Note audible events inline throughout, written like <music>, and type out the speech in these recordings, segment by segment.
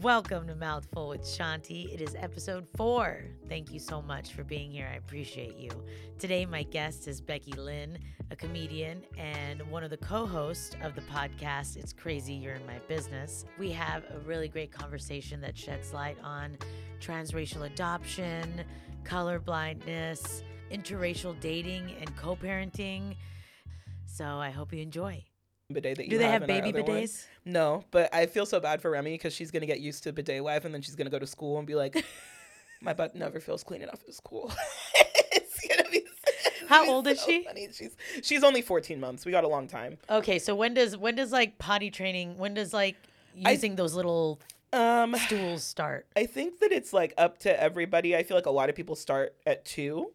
Welcome to Mouthful with Shanti. It is episode four. Thank you so much for being here. I appreciate you. Today, my guest is Becky Lynn, a comedian and one of the co hosts of the podcast, It's Crazy You're in My Business. We have a really great conversation that sheds light on transracial adoption, colorblindness, interracial dating, and co parenting. So I hope you enjoy. Bidet that you Do they have our baby other one. No, but I feel so bad for Remy because she's gonna get used to bidet wife and then she's gonna go to school and be like, <laughs> my butt never feels clean enough at school. <laughs> it's gonna be. <laughs> How old is so she? funny. She's she's only 14 months. We got a long time. Okay, so when does when does like potty training? When does like I- using those little Um, stools start? I think that it's like up to everybody. I feel like a lot of people start at two.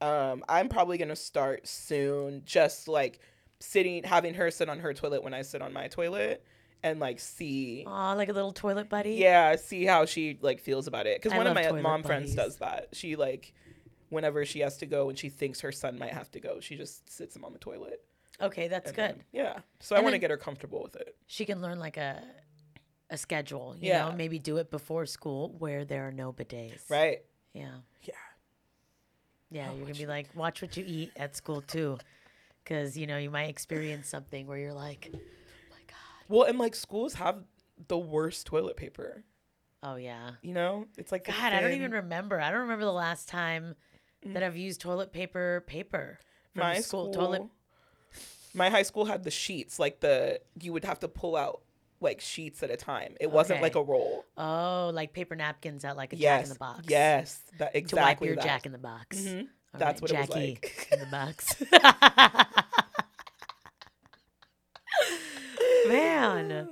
Um, I'm probably gonna start soon. Just like sitting, having her sit on her toilet when I sit on my toilet, and like see. Oh, like a little toilet buddy. Yeah, see how she like feels about it. Because one of my mom friends does that. She like, whenever she has to go and she thinks her son might have to go, she just sits him on the toilet. Okay, that's and good. then- yeah. So I want to get her comfortable with it. She can learn like a a schedule. You Yeah. know, maybe do it before school where there are no bidets. Right. Yeah. Yeah. Yeah, Oh, you're gonna be like, watch what you eat at school too, because you know you might experience something where you're like, oh my god. Well, and like schools have the worst toilet paper. Oh yeah. You know, it's like God, I don't even remember. I don't remember the last time that I've used toilet paper paper my school. school, Toilet. My high school had the sheets, like the you would have to pull out like sheets at a time. It wasn't like a roll. Oh, like paper napkins at like a yes. Jack in the Box. Yes. That To wipe your that. Jack in the Box. Mhm. All That's what it was Jackie like. in the box. <laughs> Man.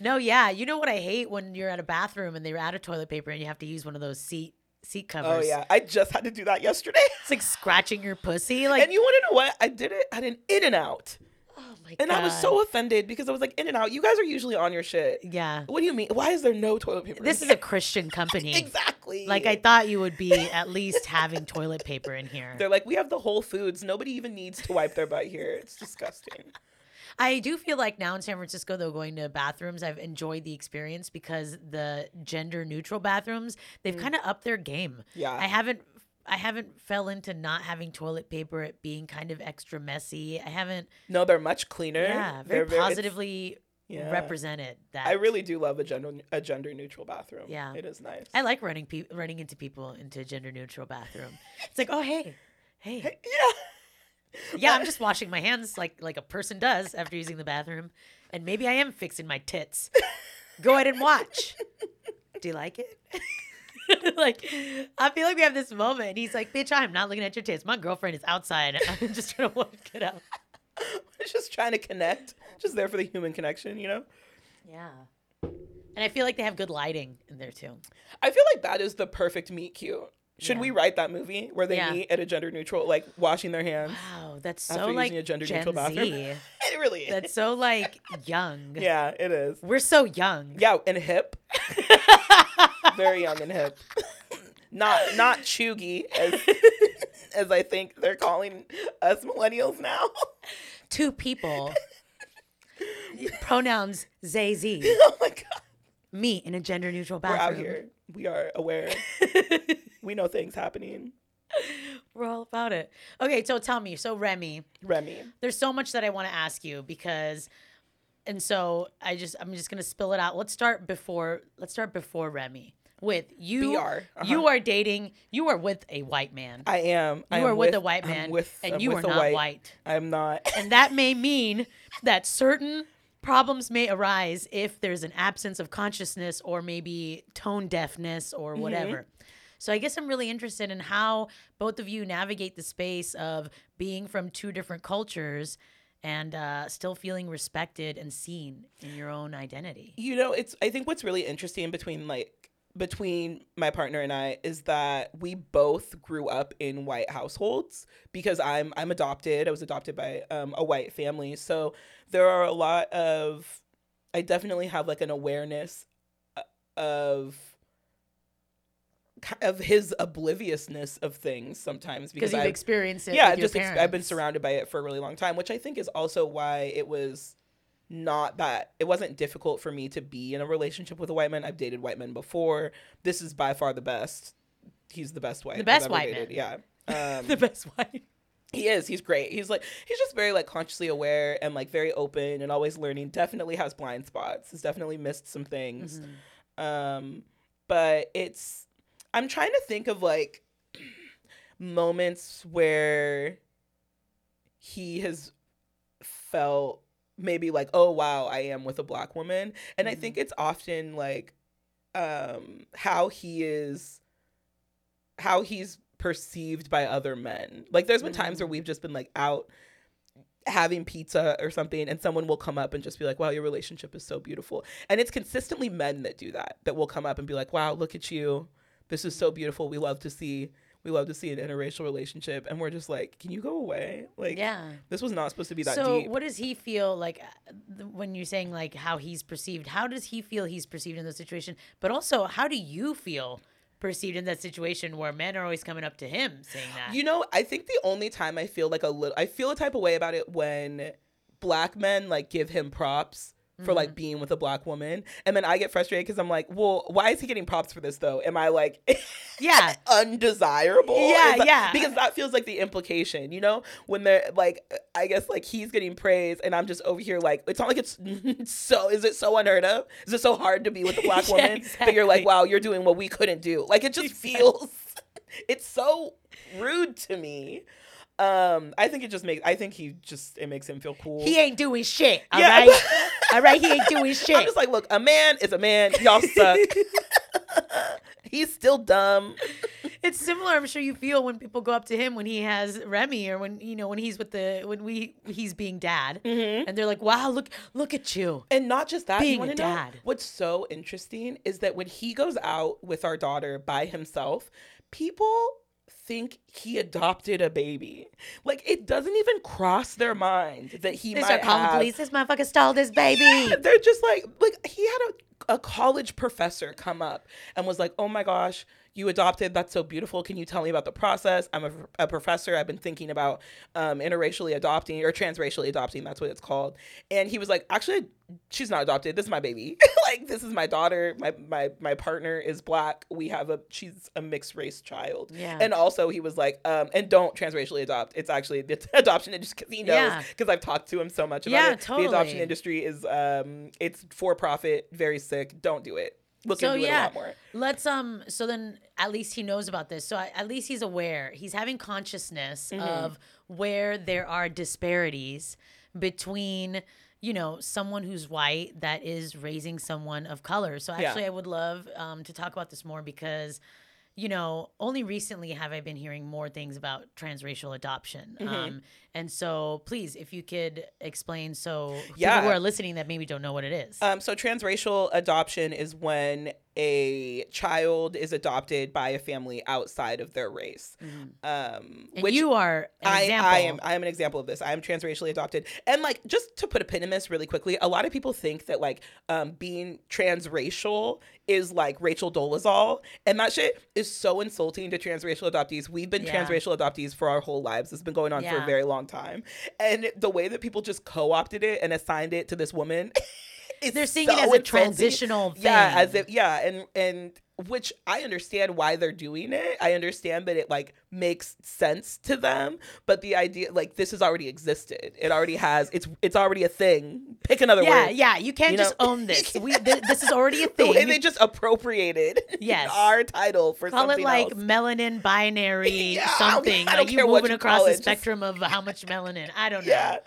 No, yeah. You know what I hate when you're at a bathroom and they're out of toilet paper and you have to use one of those seat seat oh, covers. Oh yeah, I just had to do that yesterday. It's like scratching your pussy. Like and you want to know what? I did it at an In-N-Out, oh my and god. I was so offended because I was like, In-N-Out, you guys are usually on your shit. Yeah. What do you mean? Why is there no toilet paper? This is a? Christian company. <laughs> exactly Like I thought you would be at least having toilet paper in here. They're like, we have the Whole Foods. Nobody even needs to wipe their butt here. It's disgusting. I do feel like now in San Francisco, though, going to bathrooms, I've enjoyed the experience because the gender neutral bathrooms, they've kind of upped their game. Mm. Yeah. I haven't. I haven't fell into not having toilet paper, it being kind of extra messy. I haven't, No, they're much cleaner. yeah, very They're positively yeah. represented that. I really do love a gender a gender neutral bathroom. Yeah. it is nice. I like running pe- running into people into a gender neutral bathroom. It's like, oh hey, hey, yeah. yeah, I'm just washing my hands like like a person does after using the bathroom, and maybe I am fixing my tits. Go ahead and watch. Do you like it? <laughs> <laughs> like, I feel like we have this moment. And he's like, "Bitch, I'm not looking at your tits. My girlfriend is outside. <laughs> I'm just trying to work it out." <laughs> just trying to connect. Just there for the human connection, you know. Yeah, and I feel like they have good lighting in there too. I feel like that is the perfect meet cute. Should Yeah. we write that movie where they Yeah. meet at a gender neutral, like washing their hands? Wow, that's so using like a gender Gen neutral bathroom. Z. It really is. That's so like young. yeah, it is. We're so young. Yeah, and hip. Very young and hip. not not cheugy as <laughs> as I think they're calling us millennials now. Two people. <laughs> Pronouns they, Z. <laughs> oh my god. Me in a gender neutral We're bathroom. out here. We are aware. we know things happening. We're all about it. Okay, so tell me, so Remy, Remy. there's so much that I want to ask you because and so I just I'm just gonna spill it out. Let's start before let's start before Remy. With you BR, uh-huh. you are dating you are with a white man. I am. I you am are with, with a white I'm man with, and I'm you are with a not white. I'm not. <laughs> And that may mean that certain problems may arise if there's an absence of consciousness or maybe tone deafness Mm-hmm. or whatever. So I guess I'm really interested in how both of you navigate the space of being from two different cultures and uh, still feeling respected and seen in your own identity. you know it's i think what's really interesting between like between my partner and i is that we both grew up in white households because i'm i'm adopted i was adopted by um, a white family so there are a lot of i definitely have like an awareness uh, of of his obliviousness of things sometimes Because you've I experienced it. yeah just ex- i've been surrounded by it for a really long time which i think is also why it was not that it wasn't difficult for me to be in a relationship with a white man. I've dated white men before. This is by far the best. He's the best white. The best I've white dated. man. Yeah. <laughs> Um, the best white. he is. He's great. He's like he's just very like consciously aware and like very open and always learning. Definitely has blind spots. Has definitely missed some things. Mhm. Um, but it's I'm trying to think of like moments where he has felt maybe like, oh wow, I am with a black woman. And I Mhm. think it's often like um how he is how he's perceived by other men. Like there's been times where Mm. we've just been like out having pizza or something and someone will come up and just be like wow your relationship is so beautiful and it's consistently men that do that that will come up and be like wow look at you this is so beautiful we love to see we love to see an interracial relationship and we're just like can you go away like yeah. this was not supposed to be that so deep what does he feel like uh, th- when you're saying like how he's perceived? How does he feel he's perceived in the situation? But also, how do you feel perceived in that situation where men are always coming up to him saying that? You know, I think the only time I feel like a little, I feel a type of way about it when black men like give him props for Mm-hmm. like being with a black woman, and then I get frustrated because I'm like, well, why is he getting props for this though? Am I like yeah. <laughs> undesirable? Yeah, that- yeah. Because that feels like the implication, you know, when they're like, I guess like he's getting praise, and I'm just over here like, it's not like it's <laughs> so. Is it so unheard of? Is it so hard to be with a <laughs> black Yeah, woman? But you're like, wow, you're doing what we couldn't do. Like it just Exactly. feels. It's so rude to me. Um, I think it just makes. I think he just it makes him feel cool. He ain't doing shit. All Yeah. right. <laughs> all right. He ain't doing shit. I'm just like, look, a man is a man. Y'all suck. <laughs> He's still dumb. It's similar, I'm sure you feel when people go up to him when he has Remy or when you know when he's with the when we he's being dad Mm-hmm. and they're like, "Wow, look look at you." And not just that, Being a to know dad. what's so interesting is that when he goes out with our daughter by himself, people think he adopted a baby. Like it doesn't even cross their mind that he might calling have. police. This motherfucker stole this baby. Yeah, they're just like like he had a, a college professor come up and was like, "Oh my gosh, you adopted. That's so beautiful. Can you tell me about the process? I'm a, a professor. I've been thinking about um, interracially adopting or transracially adopting. That's what it's called." And he was like, "Actually, she's not adopted. This is my baby. <laughs> like this is my daughter. My my my partner is black. We have a she's a mixed race child. Yeah. And also he was like, um, and don't transracially adopt. It's actually <laughs> the adoption industry because he knows Yeah. because I've talked to him so much about Yeah, it. The adoption industry is um it's for profit, very sick. Don't do it. Look So, into it a yeah. lot more. Let's um. So then, at least he knows about this. So at least he's aware. He's having consciousness Mm-hmm. of where there are disparities between, you know, someone who's white that is raising someone of color. So Yeah. actually, I would love um to talk about this more because. You know, only recently have I been hearing more things about transracial adoption. Mm-hmm. Um, and so, please, if you could explain, so Yeah. people who are listening that maybe don't know what it is. Um, so transracial adoption is when a child is adopted by a family outside of their race. Um, and which you are an I, example. I am I am an example of this. I am transracially adopted. And like just to put a pin in this really quickly, a lot of people think that like um being transracial is like Rachel Dolezal. And that shit is so insulting to transracial adoptees. We've been Yeah. transracial adoptees for our whole lives. It's been going on for a very long time. And the way that people just co-opted it and assigned it to this woman <laughs> is They're seeing it as a insulting. transitional thing. Yeah, as if yeah, and and which I understand why they're doing it. I understand that it like makes sense to them, but the idea like this has already existed. It already has. It's it's already a thing. Pick another one. yeah, word. yeah. You can't You just know? own <laughs> this. We th- this is already a <laughs> thing. And they just appropriated Yes. <laughs> our title for Call it like else. menonin binary Yeah, I don't- something. I don't like care what moving across the it, just- spectrum of how much melanin. I don't know. Yeah.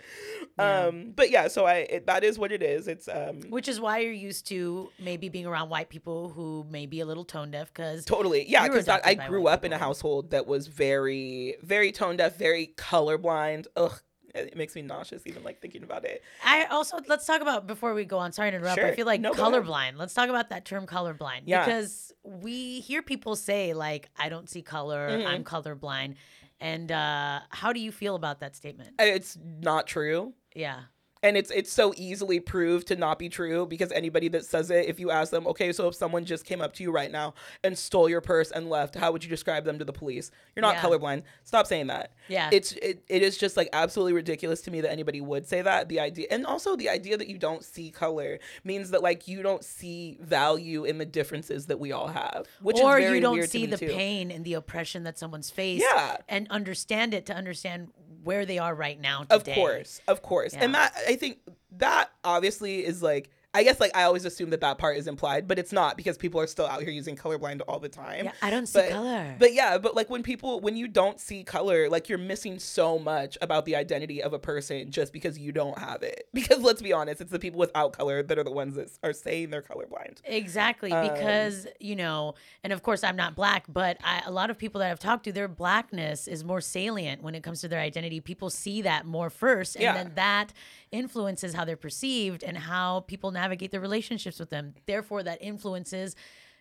Yeah. Um, but yeah, so I it, that is what it is. It's um Which is why you're used to maybe being around white people who may be a little tone deaf because Totally. Yeah, because I grew up in a household that was very, very tone deaf, very colorblind. Ugh, it makes me nauseous even like thinking about it. I also let's talk about before we go on. Sorry to interrupt. Sure. I feel like No, colorblind. Let's talk about that term colorblind Yeah. because we hear people say like I don't see color. Mhm. I'm colorblind. And uh, how do you feel about that statement? It's not true. Yeah. and it's it's so easily proved to not be true because anybody that says it if you ask them okay so if someone just came up to you right now and stole your purse and left how would you describe them to the police you're not Yeah. colorblind stop saying that Yeah. it's it, it is just like absolutely ridiculous to me that anybody would say that the idea and also the idea that you don't see color means that like you don't see value in the differences that we all have which or is very you don't weird see the too. pain and the oppression that someone's faced Yeah. and understand it to understand where they are right now today. Of course, of course, and that I think that obviously is like I guess like I always assume that that part is implied, but it's not because people are still out here using colorblind all the time. Yeah, I don't see But- color. But yeah, but like when people when you don't see color, like you're missing so much about the identity of a person just because you don't have it. <laughs> Because let's be honest, it's the people without color that are the ones that are saying they're colorblind. Exactly, Um, because you know, and of course, I'm not black, but I, a lot of people that I've talked to, their blackness is more salient when it comes to their identity. People see that more first, and Yeah. then that influences how they're perceived and how people navigate the relationships with them. Therefore, that influences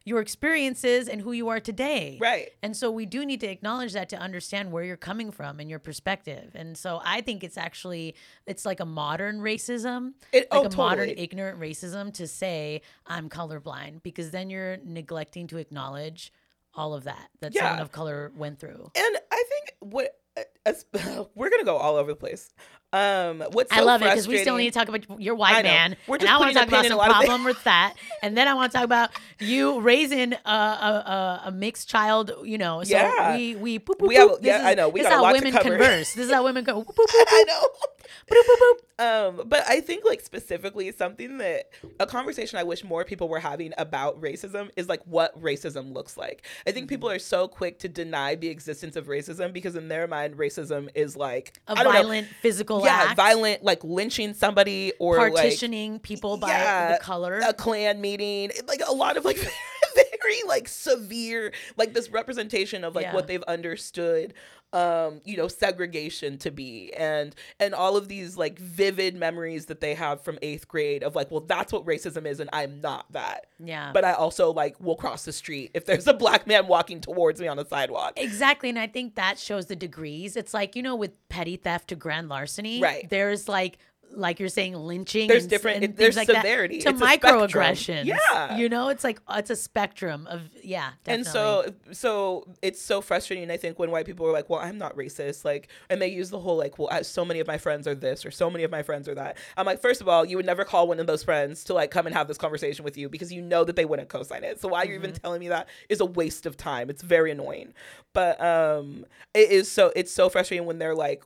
your experiences and who you are today. Right. And so we do need to acknowledge that to understand where you're coming from and your perspective. And so I think it's actually it's like a modern racism, It- oh, like oh, a modern ignorant racism to say I'm colorblind because then you're neglecting to acknowledge all of that that Yeah. someone of color went through. And I think what as, <laughs> we're gonna go all over the place. Um, what's I love it because we still need to talk about your white man. We're and just I want to talk about some a lot of problem with that, and then I want to talk about you raising a, a, a, mixed child. You know, so Yeah. we we boop, boop, We have- boop. yeah, This I know. We this got is a how women converse. This is how women go. boop, boop, <laughs> boop, I know. Boop, boop, boop. <laughs> Um, but I think like specifically something that a conversation I wish more people were having about racism is like what racism looks like. I think Mm-hmm. people are so quick to deny the existence of racism because in their mind racism is like A I don't know, violent physical yeah, act. violent like lynching somebody or like partitioning people by Yeah, the color. a Klan meeting like a lot of like <laughs> very like severe like this representation of like Yeah. what they've understood um you know segregation to be and and all of these like vivid memories that they have from eighth grade of like well that's what racism is and i'm not that yeah. but i also like will cross the street if there's a black man walking towards me on the sidewalk Exactly. And I think that shows the degrees. It's like, you know, with petty theft to grand larceny, Right. There's like, like you're saying, lynching. There's and, different- and there's like severity. That, to microaggressions. Yeah. You know, it's like, it's a spectrum of, yeah. Definitely. And so, so it's so frustrating. I think when white people are like, "Well, I'm not racist," like, and they use the whole like, "Well, I, so many of my friends are this," or "So many of my friends are that." I'm like, first of all, you would never call one of those friends to like come and have this conversation with you because you know that they wouldn't co-sign it. So why you're even telling me that is a waste of time. It's very annoying. But um, it is so it's so frustrating when they're like,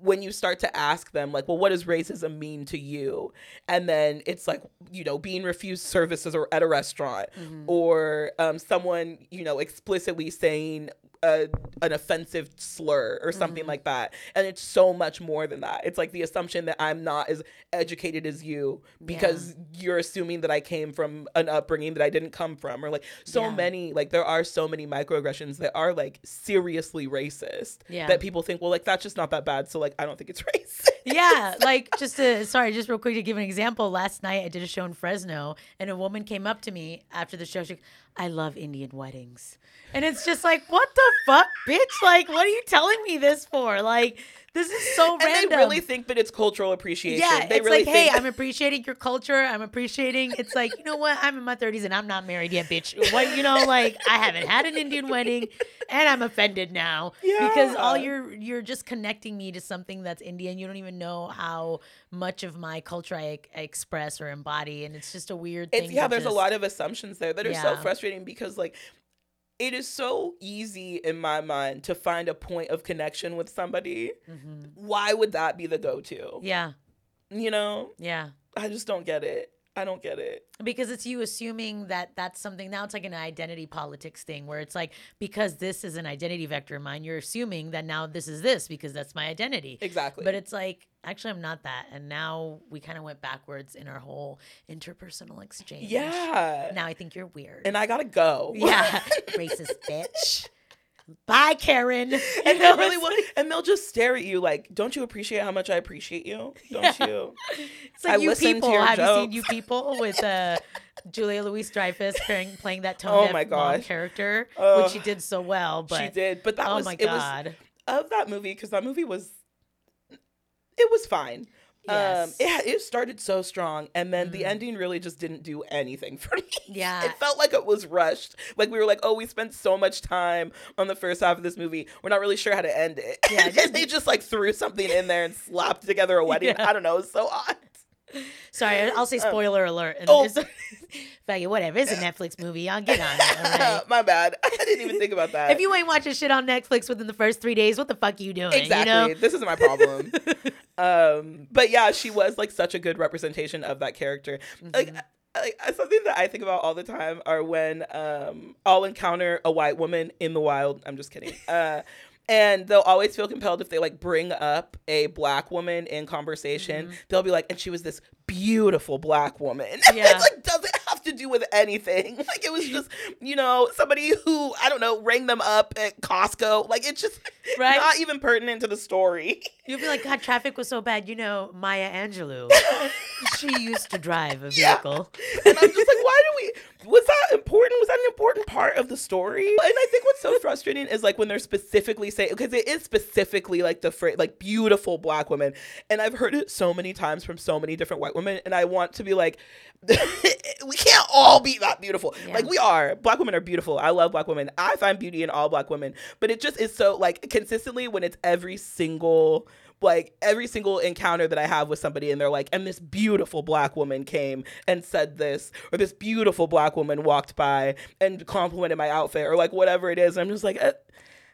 when you start to ask them like well what does racism mean to you? And then it's like you know being refused services or at a restaurant or um, someone you know explicitly saying a, an offensive slur or something mm-hmm. like that and it's so much more than that it's like the assumption that i'm not as educated as you because you're assuming that i came from an upbringing that i didn't come from or like so Yeah. many like there are so many microaggressions that are like seriously racist Yeah. that people think well like that's just not that bad so like i don't think it's <laughs> racist yeah, like just to sorry, just real quick to give an example. Last night I did a show in Fresno, and a woman came up to me after the show. She, I love Indian weddings, and it's just like, what the fuck, bitch? Like, what are you telling me this for? Like, this is so and random. they really think that it's cultural appreciation yeah, they it's really like, hey, I'm appreciating your culture. I'm appreciating. It's like, you know what? I'm in my 30s and I'm not married yet, bitch. What, you know, like I haven't had an Indian wedding, and I'm offended now because all you're you're just connecting me to something that's Indian. You don't even know how much of my culture I, I express or embody, and it's just a weird thing. it's yeah there's a lot of assumptions there that are so frustrating because like it is so easy in my mind to find a point of connection with somebody. Mhm. why would that be the go-to? Yeah, you know? Yeah. i just don't get it i don't get it. Because it's you assuming that that's something now it's like an identity politics thing where it's like because this is an identity vector of mine you're assuming that now this is this because that's my identity. Exactly. But it's like actually i'm not that. And now we kind of went backwards in our whole interpersonal exchange. Yeah. Now i think you're weird. And i gotta go. Yeah. <laughs> Racist bitch bye karen <laughs> <laughs> and they really will and they'll just stare at you like don't you appreciate how much i appreciate you don't Yeah. you <laughs> It's like I you people. Have you seen you people with uh, Julia Louise Dreyfus playing, playing that tone Oh my mom character, Ugh. which she did so well. But she did but that oh was my it was of that movie because that movie was it was fine Um, it, it started so strong, and then the Mhm. ending really just didn't do anything <laughs> for me. Yeah. It felt like it was rushed. Like we were like, oh, we spent so much time on the first half of this movie. We're not really sure how to end it. Yeah, <laughs> and just- they just like threw something in there and slapped together a wedding. Yeah. I don't know. It was so odd. Sorry, I'll <laughs> say Um, spoiler alert. And oh. <laughs> Fuck whatever. It's a <laughs> Netflix movie. I'll get on it. Right. My bad. I didn't even think about that. If you ain't watching shit on Netflix within the first three days, what the fuck are you doing? exactly, You know? this is my problem. um, but yeah, she was like such a good representation of that character. Like. Mhm. I, I- something that I think about all the time are when um, I'll encounter a white woman in the wild. I'm just kidding. Uh, and they'll always feel compelled if they like bring up a black woman in conversation. Mhm. They'll be like, and she was this beautiful black woman. <laughs> Yeah. it like doesn't have to do with anything. <laughs> Like it was just, you know, somebody who I don't know rang them up at Costco. Like it's just Right. not even pertinent to the story. You'll be like, God, traffic was so bad. You know, Maya Angelou. <laughs> she used to drive a Yeah. vehicle. and I'm just like, why do we? Was that important? Was that an important part of the story? And I think what's so <laughs> frustrating is like when they're specifically saying because it is specifically like the phrase like beautiful black women, and I've heard it so many times from so many different white women, and I want to be like, <laughs> we can't all be that beautiful. Yeah. Like we are. Black women are beautiful. I love black women. I find beauty in all black women, but it just is so like consistently when it's every single like every single encounter that I have with somebody and they're like, and this beautiful black woman came and said this, or this beautiful black woman walked by and complimented my outfit, or like whatever it is. I'm just like, eh,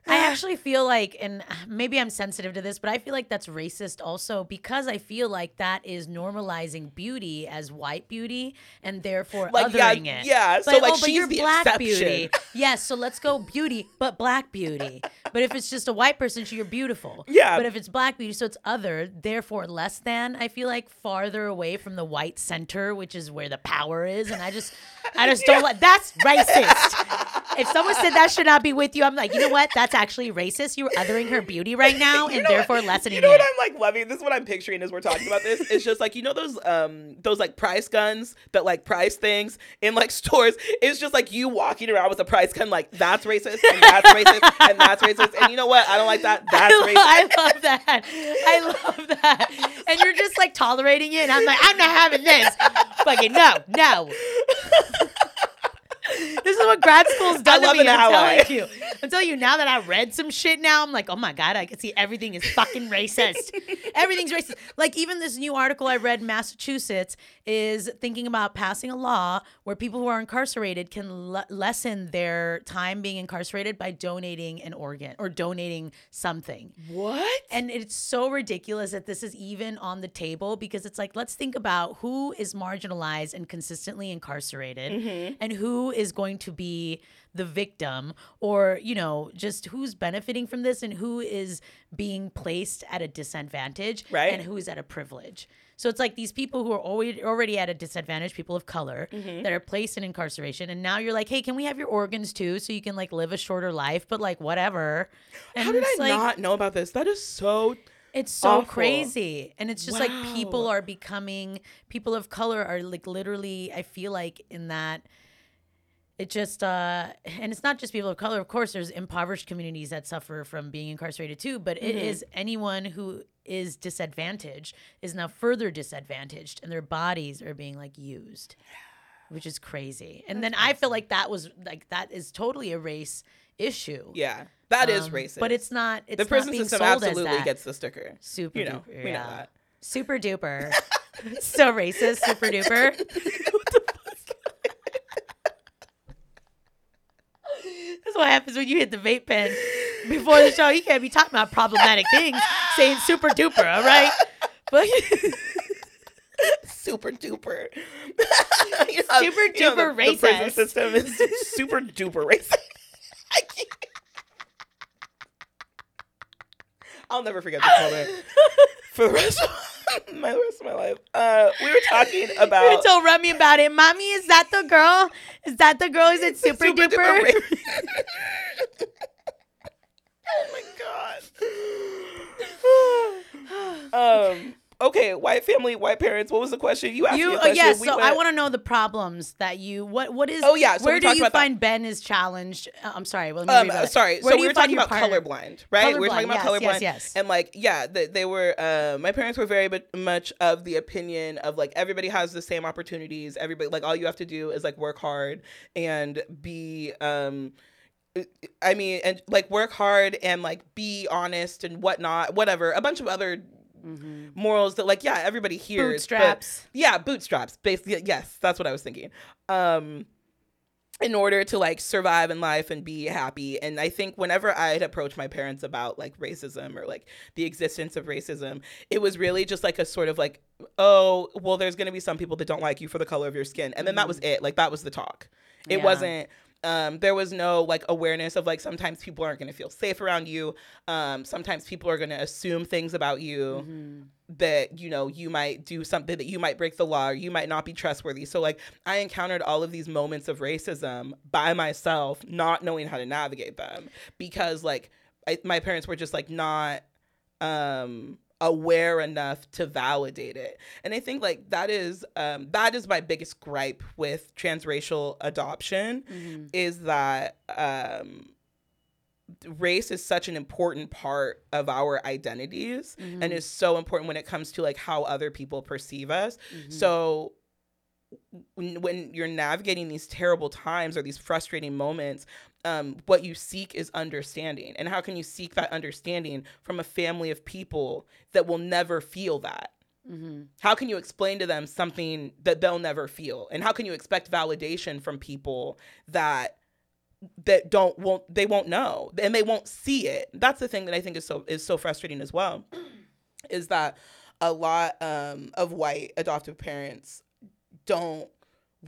I ah. <laughs> actually feel like, and maybe I'm sensitive to this, but I feel like that's racist also because I feel like that is normalizing beauty as white beauty and therefore like yeah, othering it. yeah. So like oh, but you're the black exception. beauty. <laughs> Yes, so let's go beauty, but black beauty. But if it's just a white person, you're beautiful. Yeah. But if it's black beauty, so it's other, therefore less than. I feel like farther away from the white center, which is where the power is, and I just, I just don't <laughs> like. That's racist. If someone said that should not be with you, I'm like, you know what? That's actually racist. You're othering her beauty right now, <laughs> You and know what- therefore lessening You know it. what I'm like loving? This is what I'm picturing as we're talking about this. It's just like you know those um those like price guns that like price things in like stores. It's just like you walking around with a price gun like that's racist and that's racist and that's racist. And you know what? I don't like that. That's I, racist. I love that. I love that. And you're just like tolerating it, and I'm like, I'm not having this. Fucking no, no. This is what grad school's <laughs> done to me. I'm ally. telling you. I'm telling you now that I read some shit. Now I'm like, oh my god, I can see everything is fucking racist. <laughs> Everything's racist. Like even this new article I read in Massachusetts is thinking about passing a law where people who are incarcerated can le- lessen their time being incarcerated by donating an organ or donating something. what? And it's so ridiculous that this is even on the table because it's like, let's think about who is marginalized and consistently incarcerated and who is going to be the victim or, you know, just who's benefiting from this and who is being placed at a disadvantage Right. and who's at a privilege. So it's like these people who are already already at a disadvantage, people of color mm-hmm. that are placed in incarceration, and now you're like, hey, can we have your organs too, so you can like live a shorter life? But like whatever. And How did I like, not know about this? That is so it's so Awful. crazy. And it's just like people are becoming people of color are like literally I feel like in that it just uh and it's not just people of color of course there's impoverished communities that suffer from being incarcerated too but it Mm-hmm. is anyone who is disadvantaged is now further disadvantaged and their bodies are being like used which is crazy and then i feel like that was like that is totally a race issue yeah. That is Um, racist. but it's not it's the prison system absolutely gets the sticker. Super You know, duper. we know yeah. that. Super duper. <laughs> so racist, super duper. <laughs> That's what happens when you hit the vape pen before the show. You can't be talking about problematic things, saying super duper, all right? But <laughs> super duper. <laughs> You know, Super you know, duper the, the prison racist. system is super duper racist. <laughs> I can't. I'll never forget this moment for the rest of <laughs> my rest of my life. Uh, we were talking <laughs> about. you told Remy about it. Mommy, is that the girl? Is that the girl? Is it <laughs> super, duper? ra- oh my god. <sighs> um okay, white family, white parents. What was the question you asked? You, me uh, yes. We so I want to know the problems that you. What what is? Oh, yeah, so where do you that. find Ben is challenged? Uh, I'm sorry. Well, let me Um, it. sorry. Where so we were talking about partner- colorblind, right? we were talking about yes, yes, colorblind, yes. and like, yeah, they, they were. Uh, my parents were very much of the opinion of like everybody has the same opportunities. Everybody like all you have to do is like work hard and be. um I mean, and like work hard and like be honest and whatnot, whatever. A bunch of other morals that like yeah everybody hears. but- Bootstraps. yeah, bootstraps. Basically, yes, that's what I was thinking. Um, in order to like survive in life and be happy, and I think whenever I had approached my parents about like racism or like the existence of racism, it was really just like a sort of like, oh, well, there's gonna be some people that don't like you for the color of your skin, and then that was it. Like that was the talk. It Yeah. wasn't. Um, there was no like awareness of like sometimes people aren't going to feel safe around you. Um, sometimes people are going to assume things about you Mm-hmm. that you know you might do something that you might break the law or you might not be trustworthy so like i encountered all of these moments of racism by myself not knowing how to navigate them because like I, my parents were just like not um aware enough to validate it and i think like that is um that is my biggest gripe with transracial adoption Mm-hmm. is that um race is such an important part of our identities Mm-hmm. and is so important when it comes to like how other people perceive us Mm-hmm. so when, when you're navigating these terrible times or these frustrating moments um, what you seek is understanding. And how can you seek that understanding from a family of people that will never feel that? Mm-hmm. how can you explain to them something that they'll never feel? And how can you expect validation from people that that don't won't they won't know and they won't see it? That's the thing that i think is so is so frustrating as well is that a lot um, of white adoptive parents don't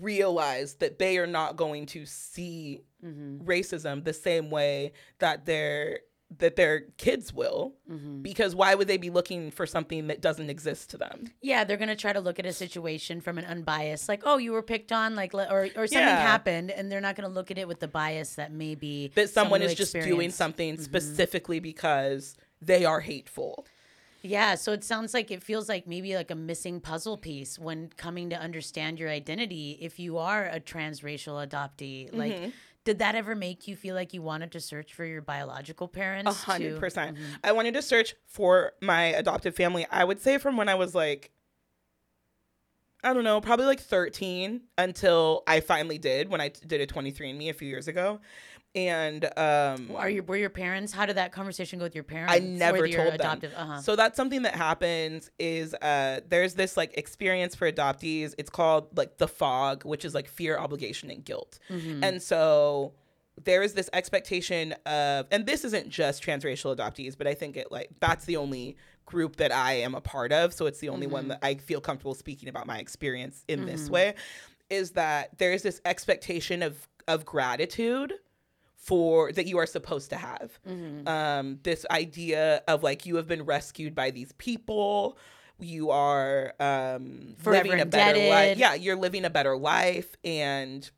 realize that they are not going to see Mm-hmm. racism the same way that their that their kids will Mm-hmm. because why would they be looking for something that doesn't exist to them Yeah, they're gonna try to look at a situation from an unbiased, like, oh, you were picked on, like, or or something Yeah. happened, and they're not gonna look at it with the bias that maybe that someone is just doing something specifically because they are hateful. Yeah, so it sounds like it feels like maybe like a missing puzzle piece when coming to understand your identity. If you are a transracial adoptee, Mm-hmm. like, did that ever make you feel like you wanted to search for your biological parents? A hundred percent. I wanted to search for my adoptive family. I would say from when I was like, I don't know, probably like 13 until I finally did when I did a 23andMe a few years ago. And um, Are your were your parents? How did that conversation go with your parents? I never told adoptive, them. Uh-huh. So that's something that happens is uh there's this like experience for adoptees. It's called like the fog, which is like fear, obligation, and guilt. Mm-hmm. And so there is this expectation of and this isn't just transracial adoptees, but I think it like that's the only group that I am a part of. So it's the only one that I feel comfortable speaking about my experience in this way. Is that there's this expectation of of gratitude for that you are supposed to have. Um, this idea of like you have been rescued by these people. You are um, living a better life. Yeah, you're living a better life, and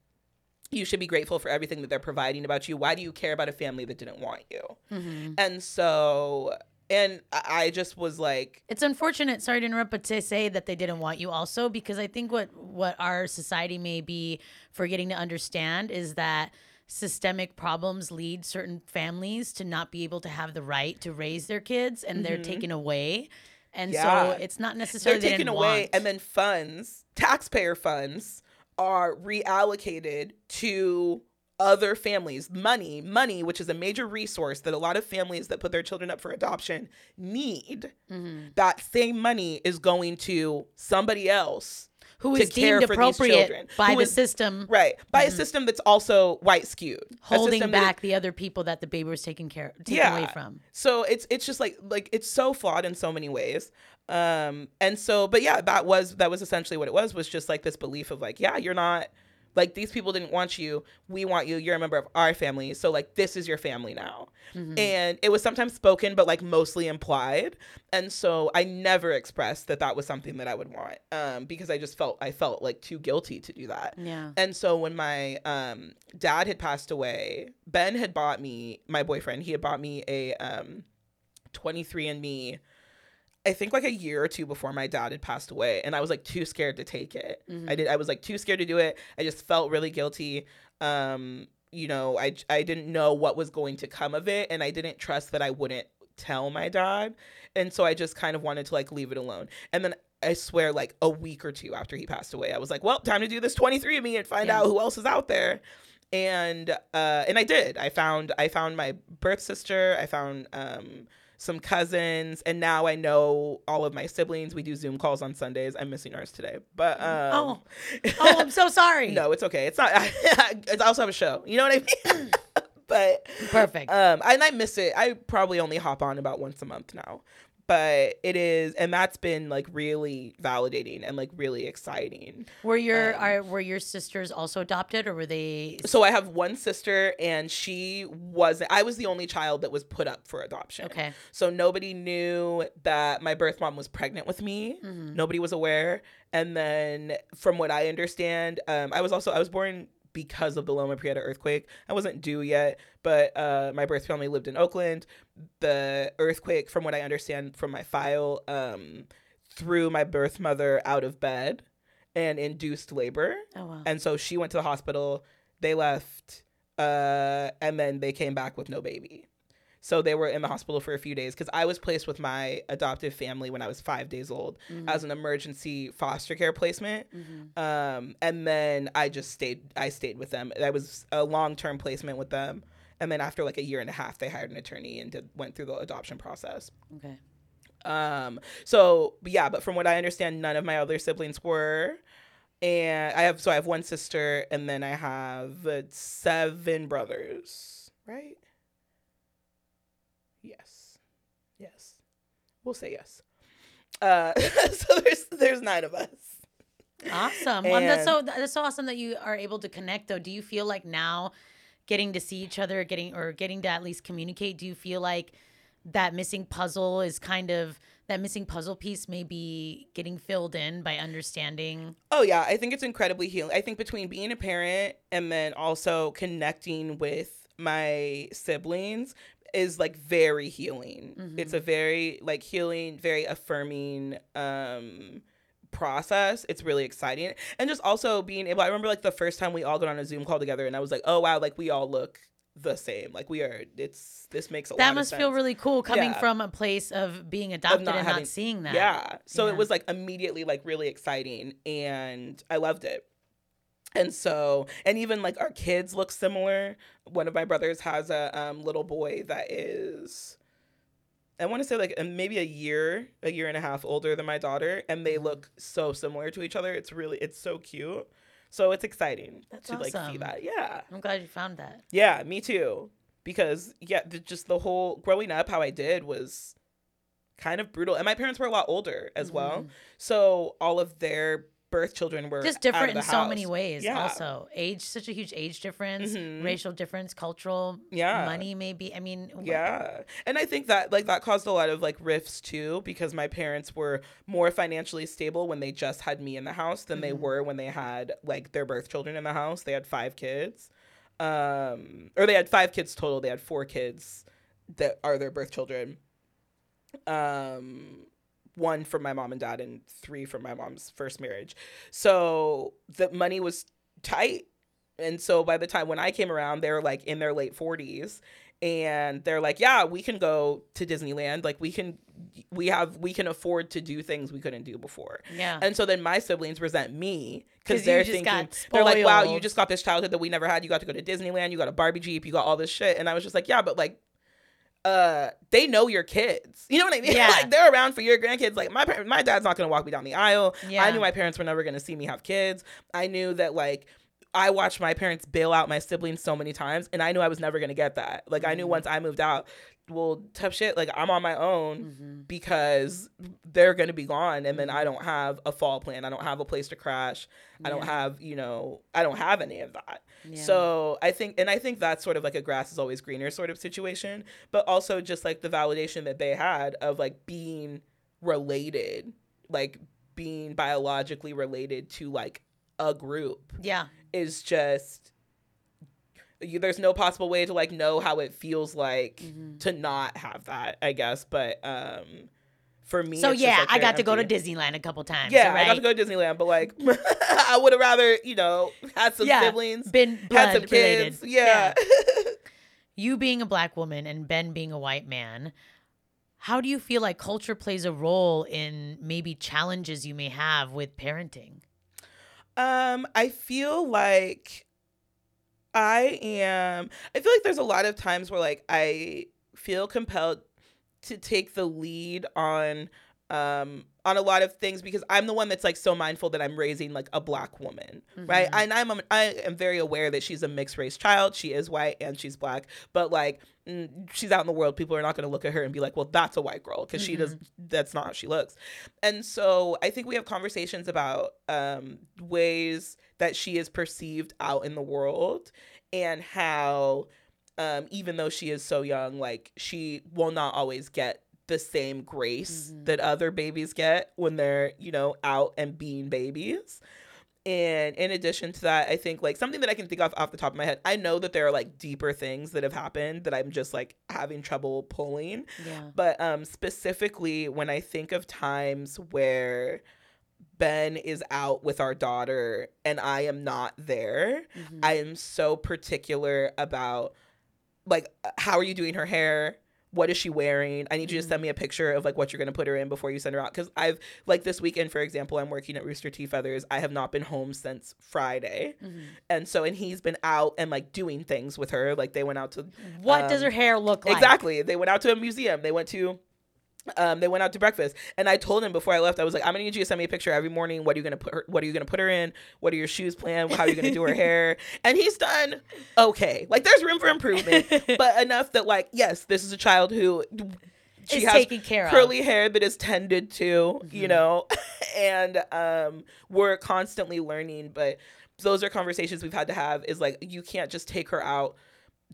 you should be grateful for everything that they're providing about you. Why do you care about a family that didn't want you? Mm-hmm. And so, and I I just was like, It's unfortunate, sorry to interrupt, but to say that they didn't want you also, because I think what what our society may be forgetting to understand is that systemic problems lead certain families to not be able to have the right to raise their kids and they're taken away. And Mm-hmm. Yeah. so it's not necessarily they're taken away, want. and then funds, taxpayer funds, are reallocated to other families money money which is a major resource that a lot of families that put their children up for adoption need Mm-hmm. that same money is going to somebody else who to deemed appropriate children, by the is- system right by a system that's also white skewed holding is- back the other people that the baby was taken care taken Yeah. away from. So it's it's just like like it's so flawed in so many ways. Um and so but yeah, that was that was essentially what it was was just like this belief of like, yeah, you're not like these people didn't want you. We want you. You're a member of our family. So like this is your family now. And it was sometimes spoken but like mostly implied. And so I never expressed that that was something that I would want um because I just felt I felt like too guilty to do that. Yeah. And so when my um, dad had passed away, Ben had bought me my boyfriend. He had bought me a um, 23andMe. I think like a year or two before my dad had passed away, and I was like too scared to take it. I did. I was like too scared to do it. I just felt really guilty. Um, you know, I I didn't know what was going to come of it, and I didn't trust that I wouldn't tell my dad, and so I just kind of wanted to like leave it alone. And then I swear, like a week or two after he passed away, I was like, well, time to do this 23andMe and find Yeah. out who else is out there. And uh, and I did. I found I found my birth sister. I found um, some cousins, and now I know all of my siblings. We do Zoom calls on Sundays. I'm missing ours today, but um, Oh. Oh, I'm so <laughs> sorry. no, it's okay. It's not. <laughs> I also have a show. You know what I mean? <laughs> but Perfect. um, and I miss it. I probably only hop on about once a month now, but it is, and that's been like really validating and like really exciting. were your um, are were your sisters also adopted, or were they? So I have one sister, and she wasn't. I was the only child that was put up for adoption. Okay. So nobody knew that my birth mom was pregnant with me. Mhm. Nobody was aware. And then, from what I understand, um, I was also I was born because of the Loma Prieta earthquake. I wasn't due yet, but uh, my birth family lived in Oakland. The earthquake, from what I understand from my file, um, threw my birth mother out of bed and induced labor. Oh wow. And so she went to the hospital. They left, uh, and then they came back with no baby. So they were in the hospital for a few days because I was placed with my adoptive family when I was five days old Mhm. as an emergency foster care placement. Mhm. Um, and then I just stayed. I stayed with them. That was a long term placement with them. And then after like a year and a half, they hired an attorney and did, went through the adoption process. Okay. Um, so yeah, but from what I understand, none of my other siblings were. And I have so I have one sister and then I have uh, seven brothers, right? Yes. Yes. We'll say yes. Uh <laughs> so there's there's nine of us. Awesome. Um, that's so that's so awesome that you are able to connect. Though, do you feel like now, getting to see each other, getting or getting to at least communicate, do you feel like that missing puzzle is kind of that missing puzzle piece may be getting filled in by understanding? Oh yeah, I think it's incredibly healing. I think between being a parent and then also connecting with my siblings is like very healing. It's a very like healing, very affirming um process. It's really exciting. And just also being able I remember like the first time we all got on a Zoom call together and I was like, "Oh wow, like we all look the same. Like we are it's this makes a lot That must feel really cool coming Yeah. from a place of being adopted not and having- not seeing that. Yeah. So Yeah. it was like immediately like really exciting and I loved it. And so and even like our kids look similar. One of my brothers has a um, little boy that is I want to say like maybe a year, a year and a half older than my daughter and they look so similar to each other. It's really it's so cute. So it's exciting That's to like see that. Yeah. I'm glad you found that. Yeah, me too. Because yeah, the, just the whole growing up, how I did was kind of brutal, and my parents were a lot older as well. Mhm. So all of their birth children were Just different in the so many ways. Yeah. Also, age, such a huge age difference, Mhm. racial difference, cultural, Yeah. money, maybe. I mean, Yeah. And I think that like that caused a lot of like rifts too because my parents were more financially stable when they just had me in the house than they Mhm. were when they had like their birth children in the house. They had 5 kids. Um or they had 5 kids total. They had 4 kids that are their birth children. Um one from my mom and dad and 3 from my mom's first marriage. So the money was tight. And so by the time when I came around, they were like in their late 40s and they're like, "Yeah, we can go to Disneyland. Like we can we have we can afford to do things we couldn't do before." yeah. And so then my siblings resent me because they're thinking they're like, "Wow, you just got this childhood that we never had. You got to go to Disneyland. You got a Barbie Jeep. You got all this shit." And I was just like, "Yeah, but like." Uh, they know your kids. You know what I mean? <laughs> Yeah. like they're around for your grandkids. Like my my dad's not gonna walk me down the aisle. Yeah. I knew my parents were never gonna see me have kids. I knew that like I watched my parents bail out my siblings so many times, and I knew I was never gonna get that. Like I knew Mhm. once I moved out, well, tough shit. Like I'm on my own Mhm. because they're gonna be gone, and then I don't have a fall plan. I don't have a place to crash. I don't have, you know, I don't have any of that. Yeah. So I think, and I think that's sort of like a grass is always greener sort of situation, but also just like the validation that they had of like being related, like being biologically related to like a group yeah. is just you, there's no possible way to like know how it feels like Mhm. to not have that i guess but um for me. So yeah, like, I got to go to. Disneyland a couple times. Yeah, right? I got to go to Disneyland, but like, <laughs> <laughs> I would have rather, you know, had some Yeah, siblings, Been had some related. kids. Yeah. <laughs> You being a black woman and Ben being a white man, how do you feel like culture plays a role in maybe challenges you may have with parenting? um, I feel like I am. I feel like there's a lot of times where like I feel compelled to take the lead on um on a lot of things because I'm the one that's like so mindful that I'm raising like a black woman, right? Mhm. And I'm I am very aware that she's a mixed race child. She is white and she's black, but like mm, she's out in the world. People are not going to look at her and be like, "Well, that's a white girl," because she does. That's not how she looks. And so I think we have conversations about um, ways that she is perceived out in the world and how um, even though she is so young, like she will not always get the same grace Mhm. that other babies get when they're, you know, out and being babies. And in addition to that, I think like something that I can think of off the top of my head, I know that there are like deeper things that have happened that I'm just like having trouble pulling. Yeah. But um specifically when I think of times where Ben is out with our daughter and I am not there, Mhm. I am so particular about like how are you doing her hair? What is she wearing? I need you to send me a picture of like what you're gonna put her in before you send her out. Cause I've like this weekend, for example, I'm working at Rooster T. Feathers. I have not been home since Friday. Mhm. And so and he's been out and like doing things with her. Like they went out to What does Um, her hair look like? Exactly. They went out to a museum. They went to um they went out to breakfast. And I told him before I left, I was like, I'm gonna need you to send me a picture every morning. What are you gonna put her what are you gonna put her in? What are your shoes planned? How are you gonna do her hair? <laughs> And he's done okay. Like there's room for improvement. <laughs> but enough that like, yes, this is a child who she It's has taken care curly of. hair that is tended to, you Mhm. know, <laughs> and um, we're constantly learning. But those are conversations we've had to have. Is like you can't just take her out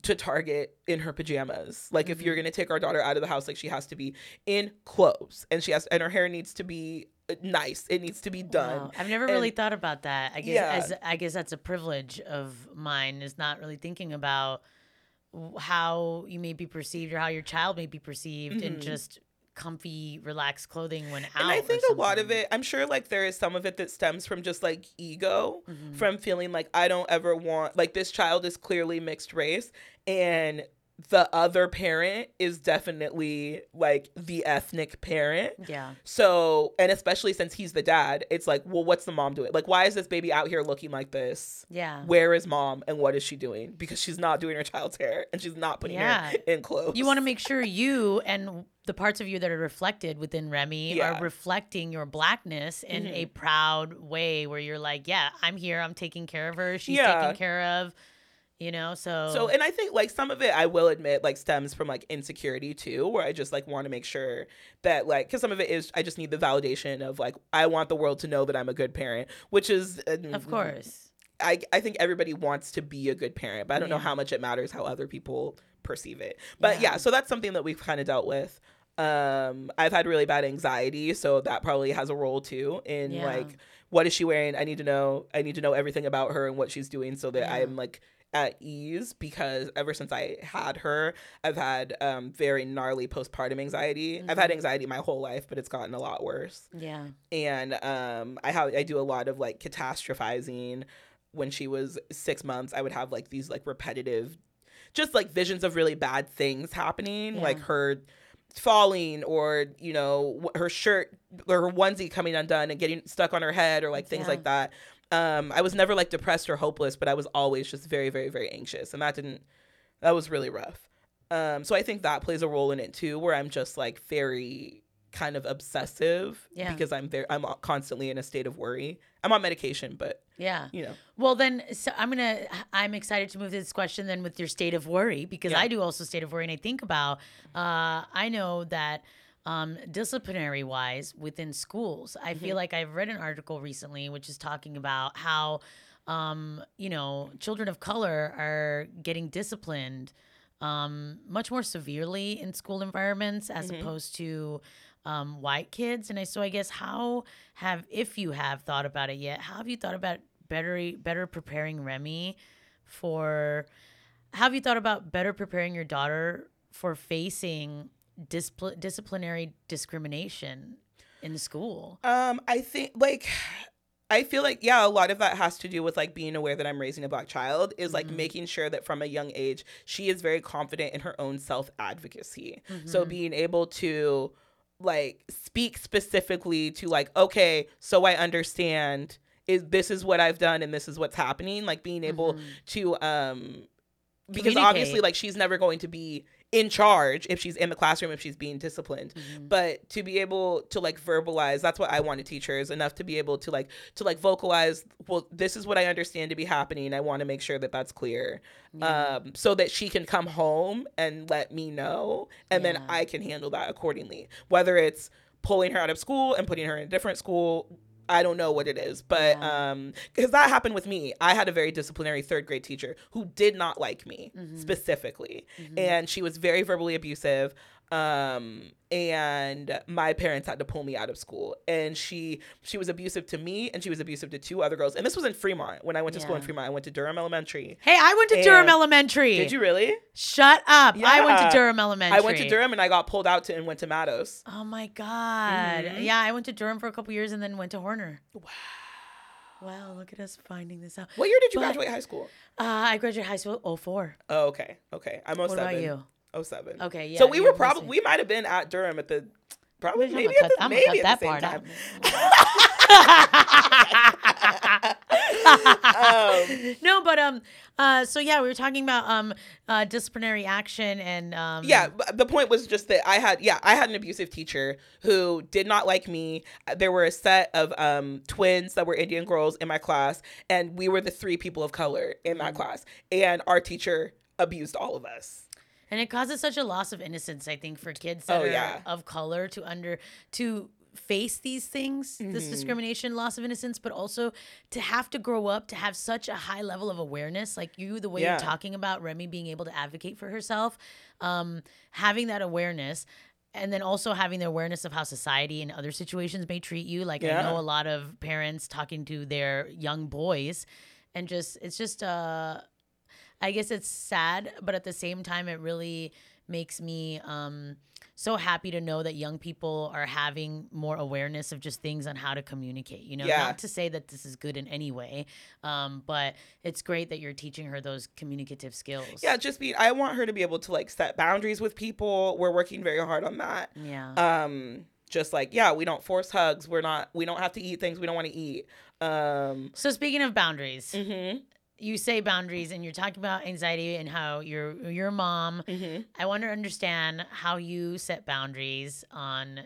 to Target in her pajamas. Like if Mhm. you're gonna take our daughter out of the house, like she has to be in clothes, and she has and her hair needs to be uh, nice. It needs to be done. Wow. I've never really thought about that. I guess Yeah. as I guess that's a privilege of mine is not really thinking about how you may be perceived or how your child may be perceived in Mhm. just comfy, relaxed clothing when out. And I think a lot of it, I'm sure like there is some of it that stems from just like ego, Mhm. from feeling like I don't ever want, like this child is clearly mixed race and the other parent is definitely like the ethnic parent. Yeah. So, and especially since he's the dad, it's like, well, what's the mom doing? Like, why is this baby out here looking like this? Yeah. Where is mom and what is she doing? Because she's not doing her child's hair and she's not putting Yeah. her in clothes. You want to make sure you and the parts of you that are reflected within Remy Yeah. are reflecting your blackness in Mhm. a proud way where you're like, yeah, I'm here. I'm taking care of her. She's Yeah. taken care of. You know, so So, and I think like some of it, I will admit, like stems from like insecurity too, where I just like want to make sure that like, because some of it is, I just need the validation of like, I want the world to know that I'm a good parent, which is, uh, of course. I, I think everybody wants to be a good parent, but I don't know how much it matters how other people perceive it. But yeah, Yeah. so that's something that we've kind of dealt with. Um, I've had really bad anxiety, so that probably has a role too in Yeah. like what is she wearing? I need to know. I need to know everything about her and what she's doing so that Yeah. I'm like at ease because ever since I had her, I've had um very gnarly postpartum anxiety. I've had Mhm. anxiety my whole life, but it's gotten a lot worse Yeah. and um i have i do a lot of like catastrophizing when she was six months i would have like these like repetitive just like visions of really bad things happening like her falling or you know her shirt or her onesie coming undone and getting stuck on her head or like things Yeah. like that um i was never like depressed or hopeless but i was always just very very very anxious and that didn't that was really rough um so i think that plays a role in it too where i'm just like very kind of obsessive Yeah. because i'm very i'm constantly in a state of worry i'm on medication but Yeah. you know Well, then, so I'm gonna. I'm excited to move to this question then with your state of worry because Yeah. I do also state of worry, and I think about. Uh, I know that um, disciplinary wise within schools, I Mm-hmm. feel like I've read an article recently which is talking about how, um, you know, children of color are getting disciplined um, much more severely in school environments as Mhm. opposed to um, white kids. And I so I guess how have if you have thought about it yet, how have you thought about better better preparing Remy for? Have you thought about better preparing your daughter for facing displ- disciplinary discrimination in school? Um, I think like I feel like yeah, a lot of that has to do with like being aware that I'm raising a black child is like Mhm. making sure that from a young age she is very confident in her own self advocacy. Mm-hmm. So being able to like speak specifically to like okay, so I understand is this is what I've done and this is what's happening, like being able Mhm. to um because obviously like she's never going to be in charge if she's in the classroom if she's being disciplined Mhm. but to be able to like verbalize that's what i want to teach her is enough to be able to like to like vocalize well this is what i understand to be happening i want to make sure that that's clear Yeah. um so that she can come home and let me know and then i can handle that accordingly whether it's pulling her out of school and putting her in a different school I don't know what it is, but Yeah. um, because that happened with me. I had a very disciplinary third grade teacher who did not like me Mhm. specifically, Mhm. and she was very verbally abusive um and my parents had to pull me out of school and she she was abusive to me and she was abusive to two other girls and this was in fremont when i went to school in fremont i went to durham elementary Hey, I went to Durham Elementary. did you really Shut up. I went to Durham Elementary. i went to durham and i got pulled out to and went to Mattos. Oh my god. Mhm. Yeah, I went to Durham for a couple years and then went to Horner. wow Wow, look at us finding this out. what year did you But- graduate high school Uh, I graduated high school 04. oh okay okay i'm 07 What about you? 07 Okay, yeah. so we were probably we might have been at durham at the probably I'm maybe at cut, the, I'm maybe at that the same part time. out. <laughs> <laughs> no, but um, uh, so yeah, we were talking about um, uh, disciplinary action and um, yeah but the point was just that i had yeah i had an abusive teacher who did not like me there were a set of um twins that were indian girls in my class and we were the three people of color in that Mhm. class and our teacher abused all of us and it causes such a loss of innocence. I think for kids that Oh, are yeah. of color to under to face these things, this Mhm. discrimination, loss of innocence, but also to have to grow up to have such a high level of awareness, like you, the way Yeah. you're talking about Remy being able to advocate for herself, um, having that awareness. And then also having the awareness of how society and other situations may treat you. Like I know a lot of parents talking to their young boys, and just it's just uh, I guess it's sad, but at the same time, it really makes me um, so happy to know that young people are having more awareness of just things on how to communicate. You know, Yeah. not to say that this is good in any way, um, but it's great that you're teaching her those communicative skills. yeah just be i want her to be able to like set boundaries with people we're working very hard on that yeah. um just like yeah we don't force hugs we're not we don't have to eat things we don't want to eat um so speaking of boundaries, mhm, you say boundaries, and you're talking about anxiety and how you're your mom. mhm. I want to understand how you set boundaries on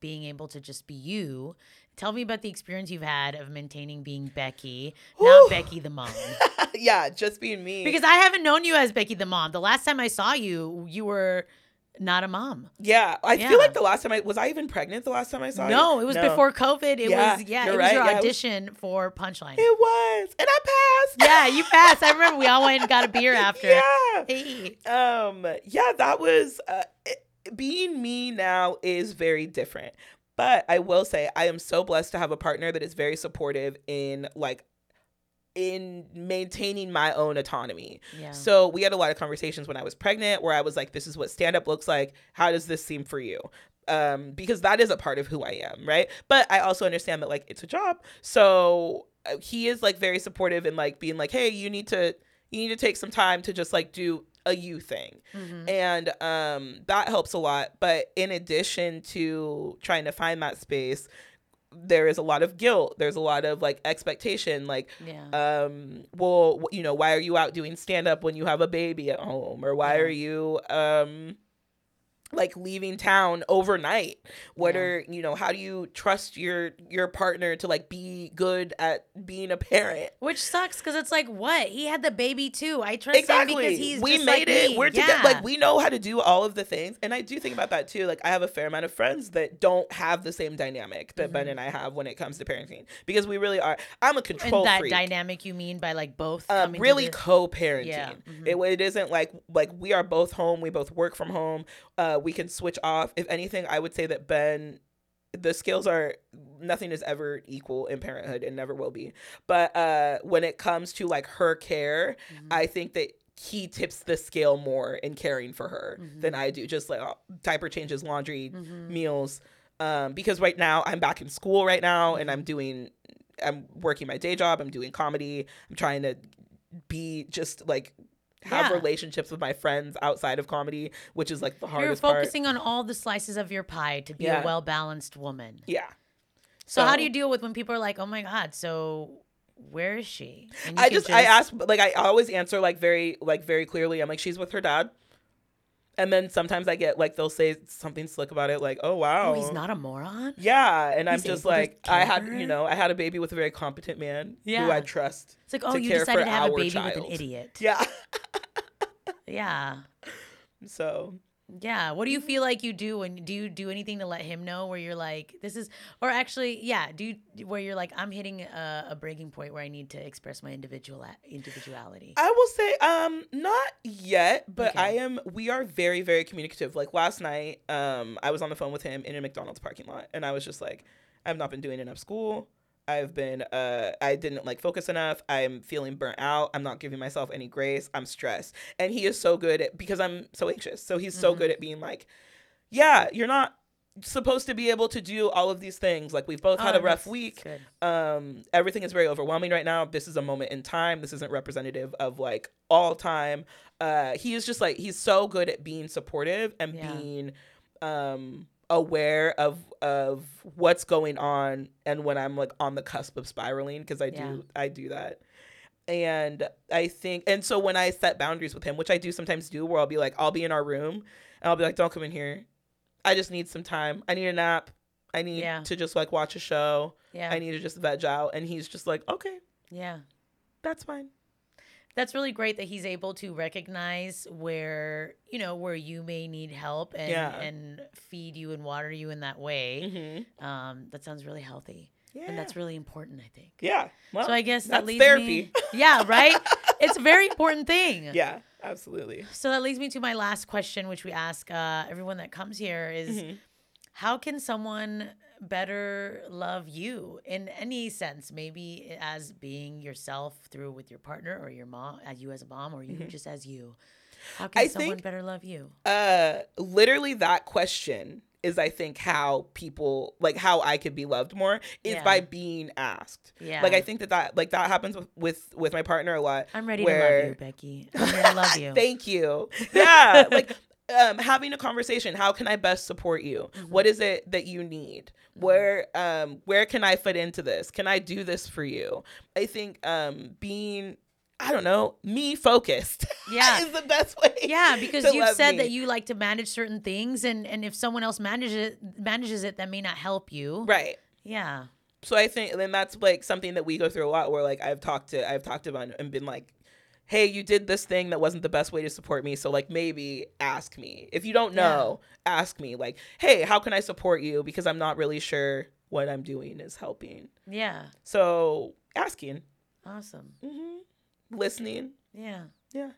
being able to just be you. Tell me about the experience you've had of maintaining being Becky, Whew. not Becky the mom. <laughs> yeah just being me Because I haven't known you as Becky the mom. The last time I saw you, you were not a mom. Yeah, I Yeah. feel like the last time I was I even pregnant. The last time I saw you. No, it was before COVID. It Yeah, was yeah, it was right. your Yeah, it was- audition for Punchline. It was, and I passed. yeah, you <laughs> passed. I remember we all went and got a beer after. Yeah. Hey. Um. Yeah, that was. Uh, it- being me now is very different. But I will say I am so blessed to have a partner that is very supportive in like in maintaining my own autonomy. Yeah. So we had a lot of conversations when I was pregnant where I was like, this is what stand up looks like. How does this seem for you? Um, because that is a part of who I am, right? But I also understand that like it's a job. So uh, he is like very supportive and like being like, hey, you need to you need to take some time to just like do a you thing. Mhm. And um that helps a lot. But in addition to trying to find that space, there is a lot of guilt. There's a lot of like expectation, like Yeah. um well you know why are you out doing stand up when you have a baby at home or why Yeah. are you um like leaving town overnight what Yeah. are you know how do you trust your your partner to like be good at being a parent Which sucks because it's like, what? He had the baby too. I trust him exactly because he's we just made like it me. we're yeah. together like we know how to do all of the things and i do think about that too like i have a fair amount of friends that don't have the same dynamic that ben Mhm. and i have when it comes to parenting because we really are i'm a control and that freak dynamic you mean by like both um, really co-parenting. Yeah, mhm. It, it isn't like like we are both home. We both work from home. Uh, we can switch off. If anything, I would say that Ben, the skills are nothing is ever equal in parenthood and never will be. But uh, when it comes to like her care, Mhm. I think that he tips the scale more in caring for her Mm-hmm. than I do. Just like uh, diaper changes, laundry, meals. Um, because right now I'm back in school right now and I'm doing, I'm working my day job. I'm doing comedy. I'm trying to be just like have Yeah. relationships with my friends outside of comedy, which is like the hardest. You're hardest part. focusing on all the slices of your pie to be Yeah. a well balanced woman. Yeah. So, how do you deal with when people are like, "Oh my god, so where is she?" I can just, I ask like I always answer like very like very clearly. I'm like she's with her dad, and then sometimes I get like they'll say something slick about it like oh, oh wow Oh, he's not a moron. yeah, and I'm just like I had you know I had a baby with a very competent man who I trust. It's like, oh, you care decided to have a baby with an idiot. Yeah. Yeah. <laughs> so Yeah. What do you feel like you do when do you do anything to let him know where you're like, this is, or actually, yeah, do you, where you're like, I'm hitting a, a breaking point where I need to express my individual individuality. I will say, um, not yet, but Okay. I am. We are very, very communicative. Like last night, um, I was on the phone with him in a McDonald's parking lot, and I was just like, I've not been doing enough school. I've been, uh, I didn't like focus enough. I'm feeling burnt out. I'm not giving myself any grace. I'm stressed, and he is so good at because I'm so anxious. So he's so good at being like, yeah, you're not supposed to be able to do all of these things. Like we've both had Oh, a rough week um everything is very overwhelming right now this is a moment in time this isn't representative of like all time uh he is just like he's so good at being supportive and Yeah. being um aware of of what's going on and when i'm like on the cusp of spiraling because i do Yeah. i do that and i think and so when i set boundaries with him which i do sometimes do where i'll be like i'll be in our room and i'll be like don't come in here i just need some time i need a nap i need Yeah. to just like watch a show Yeah. I need to just veg out. And he's just like, okay, yeah. that's fine. That's really great that he's able to recognize where, you know, where you may need help and, Yeah. and feed you and water you in that way. Mm-hmm. Um, that sounds really healthy. Yeah. And that's really important, I think. yeah. Well, so I guess that leads therapy. me. <laughs> Yeah, right? <laughs> it's a very important thing. yeah, absolutely. So that leads me to my last question, which we ask uh, everyone that comes here is Mm-hmm. how can someone better love you in any sense? Maybe as being yourself through with your partner or your mom, as you as a mom, or you just as you. How can Mm-hmm. I someone think- better love you? Uh, literally, that question is, I think, how people like how I could be loved more is Yeah. by being asked. Yeah. Like I think that that like that happens with with, with my partner a lot. I'm ready to where- love you, Becky. I'm to love <laughs> you. Thank you. Yeah, like um, having a conversation. How can I best support you? Mm-hmm. What is it that you need? Where um where can I fit into this? Can I do this for you? I think um being I don't know me focused. <laughs> Yeah. is the best way. Yeah, because you've said me. that you like to manage certain things, and and if someone else manages it, manages it, that may not help you. right. Yeah. So I think then that's like something that we go through a lot where like I've talked to I've talked about and been like, hey, you did this thing that wasn't the best way to support me. So like maybe ask me. If you don't know, ask me. Like, hey, how can I support you? Because I'm not really sure what I'm doing is helping. Yeah. So asking, Awesome. hmm listening. Yeah. Yeah.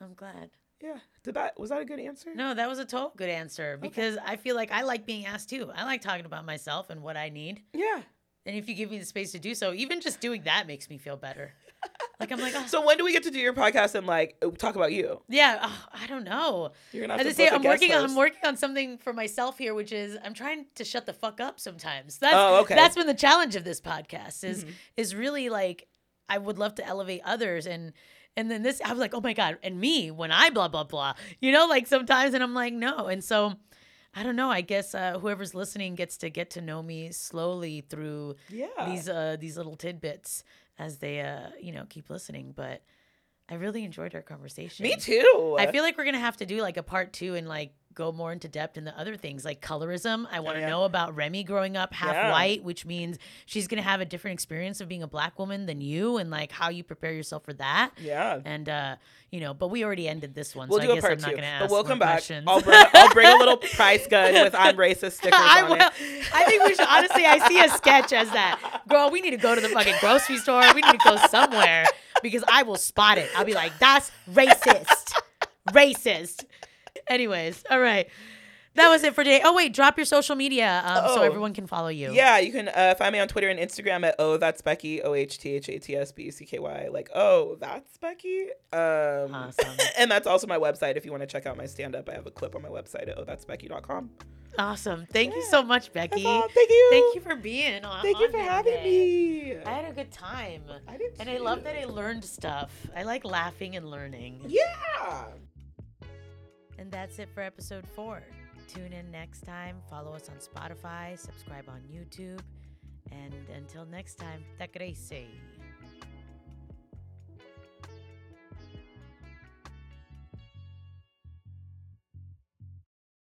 I'm glad. Yeah. Did that was that a good answer? No, that was a total good answer because I feel like I like being asked too. I like talking about myself and what I need. Yeah. And if you give me the space to do so, even just doing that makes me feel better. Like I'm like, <laughs> oh, So when do we get to do your podcast and like talk about you? yeah, oh, I don't know. You're gonna have I to say, I'm working on I'm working on something for myself here, which is I'm trying to shut the fuck up sometimes. That's Oh, okay. Mm-hmm. that's been the challenge of this podcast is is really like I would love to elevate others and and then this I was like, oh my God, and me when I blah blah blah. You know, like sometimes and I'm like, no. And so I don't know. I guess uh, whoever's listening gets to get to know me slowly through Yeah. these uh these little tidbits as they uh you know keep listening. But I really enjoyed our conversation. Me too. I feel like we're gonna have to do like a part two and like go more into depth in the other things like colorism. I want to yeah. know about Remy growing up half Yeah. white, which means she's gonna have a different experience of being a black woman than you, and like how you prepare yourself for that. Yeah. And uh, you know, but we already ended this one, We'll so do I a guess part I'm not two. gonna ask But we'll come back. questions. I'll bring I'll bring a little <laughs> price gun with I'm racist stickers I on will. it. I think we should honestly. I see a sketch as that. Girl, we need to go to the fucking grocery store. We need to go somewhere because I will spot it. I'll be like, "That's racist, <laughs> racist." Anyways, all right. That was it for today. Oh wait, drop your social media um, so Oh. everyone can follow you. Yeah, you can uh, find me on Twitter and Instagram at oh that's Becky O H T H A T S B E C K Y like oh that's Becky. Um, Awesome. <laughs> and that's also my website if you want to check out my stand up. I have a clip on my website at oh that's Becky.com. Awesome. Thank you so much, Becky. Thank you. Thank you for being on. Thank you for having today. me. I had a good time. I did And I love that I learned stuff. I like laughing and learning. Yeah. And that's it for episode four. Tune in next time. Follow us on Spotify, subscribe on YouTube. And until next time, te.